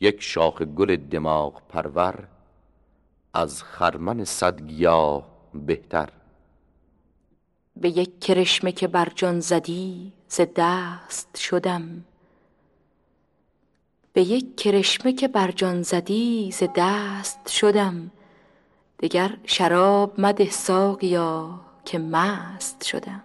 یک شاخ گل دماغ پرور از خرمن صد گیاه بهتر. به یک کرشمه که بر جان زدی ز دست شدم. به یک کرشمه که بر جان زدی ز دست شدم. دگر شراب مده ساقیا که مست شدم.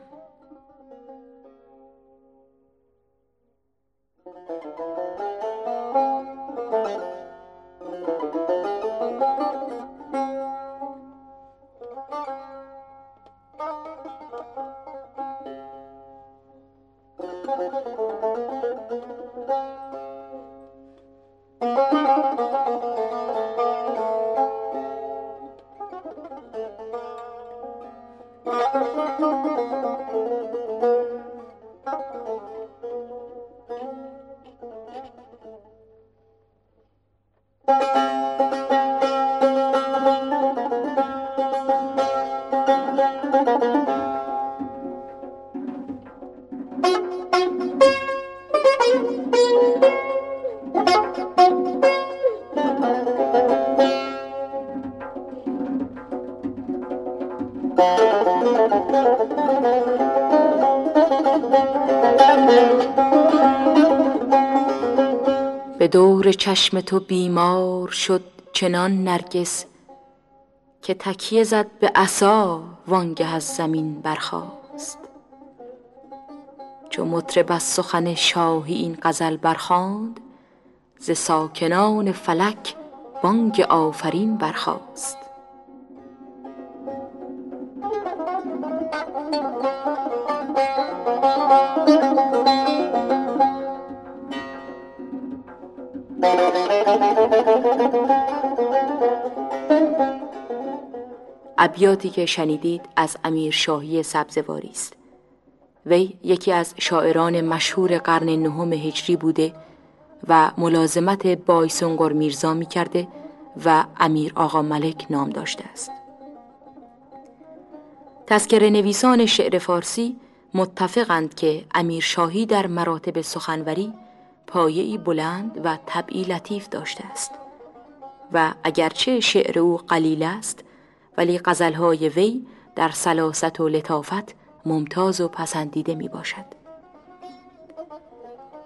به دور چشم تو بیمار شد چنان نرگس که تکیه زد به عصا وانگه از زمین برخاست. چو مطرب از سخن شاهی این غزل برخواند ز ساکنان فلک بانگ آفرین برخاست. ابیاتی که شنیدید از امیر شاهی سبزواری است. وی یکی از شاعران مشهور قرن نهم هجری بوده و ملازمت بایسونگور میرزا می کرده و امیر آقا ملک نام داشته است. تذکر نویسان شعر فارسی متفقند که امیر شاهی در مراتب سخنوری پایه‌ای بلند و طبعی لطیف داشته است و اگرچه شعر او قلیل است ولی غزلهای وی در سلاست و لطافت ممتاز و پسندیده می باشد.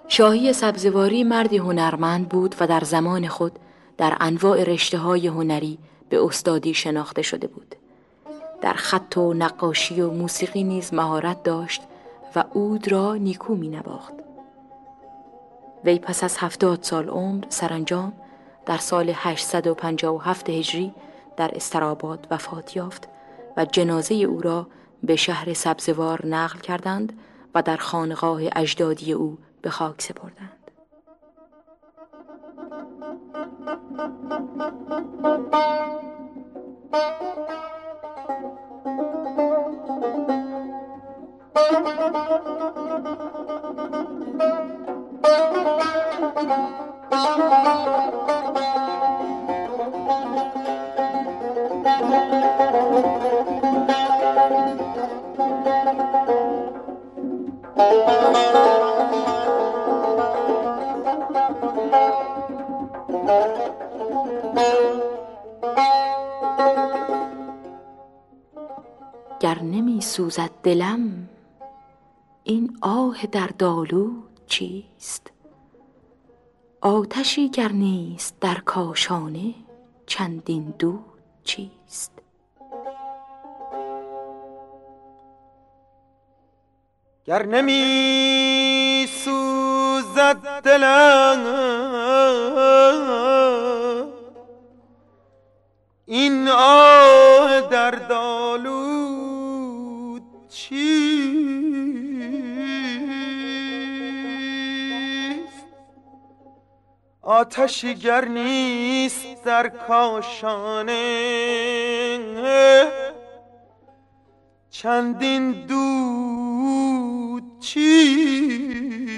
شاهی سبزواری مردی هنرمند بود و در زمان خود در انواع رشته های هنری به استادی شناخته شده بود. در خط و نقاشی و موسیقی نیز مهارت داشت و اود را نیکو می نباخت. وی پس از هفتاد سال عمر سرانجام در سال 857 هجری در استراباد وفات یافت و جنازه او را به شهر سبزوار نقل کردند و در خانقاه اجدادی او به خاک سپردند. گر نمی سوزد دلم این آه در دالود چیست؟ آتشی گر نیست در کاشانه چندین دود چیست؟ گر نمی سوزد دلم این آه در دالود آتشی گر نیست در کاشانه چندین دود چیست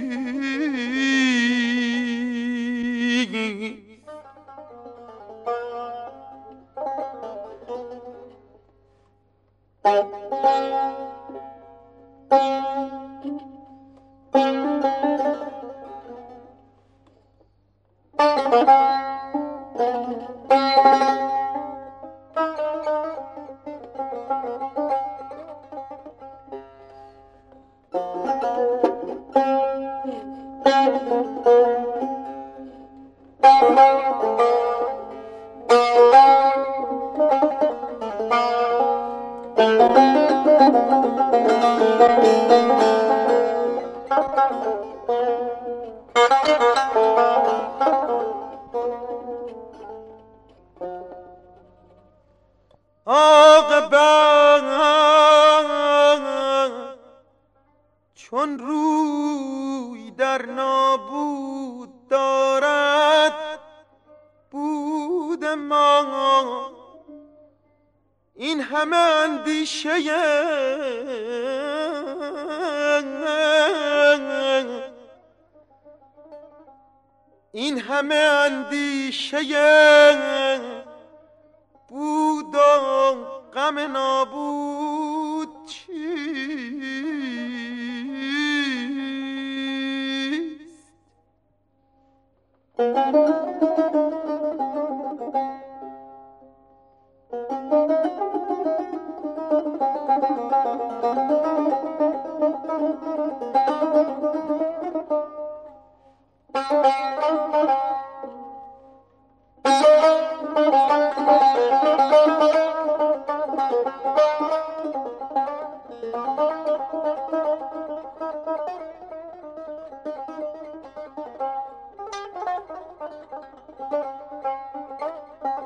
Thank you. این همه اندیشه این همه اندیشه بود و غم نابود.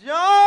شموار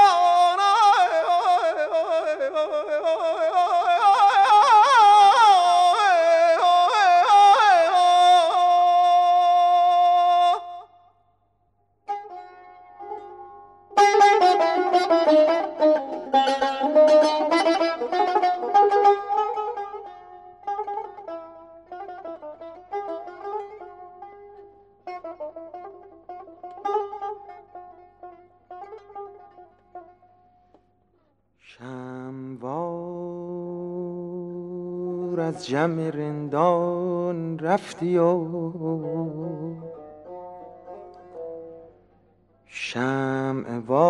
از جمع رندان رفتی و شمع وار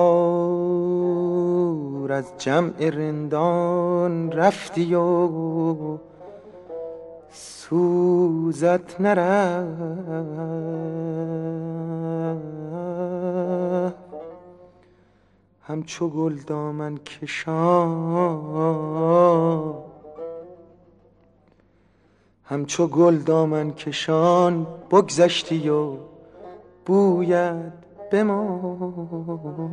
از جمع رندان رفتی و سوزت نرفت. همچو گل دامن کشان همچو گل دامن کشان بگذشتی و بوید بمان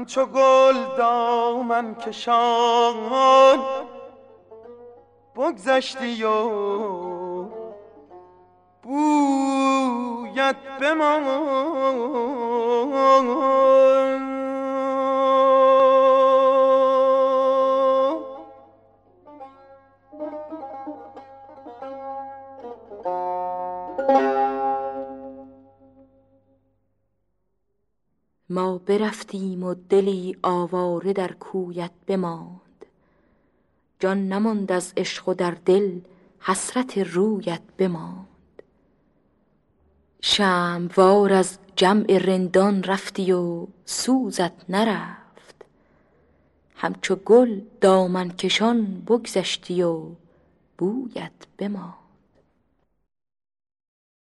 همچو گل دامن کشان. بگذشتی و بویت بمان. ما برفتیم و دلی آواره در کویت بماند. جان نماند از عشق و در دل حسرت رویت بماند. شموار از جمع رندان رفتی و سوزت نرفت. همچو گل دامن کشان بگذشتی و بویت بماند.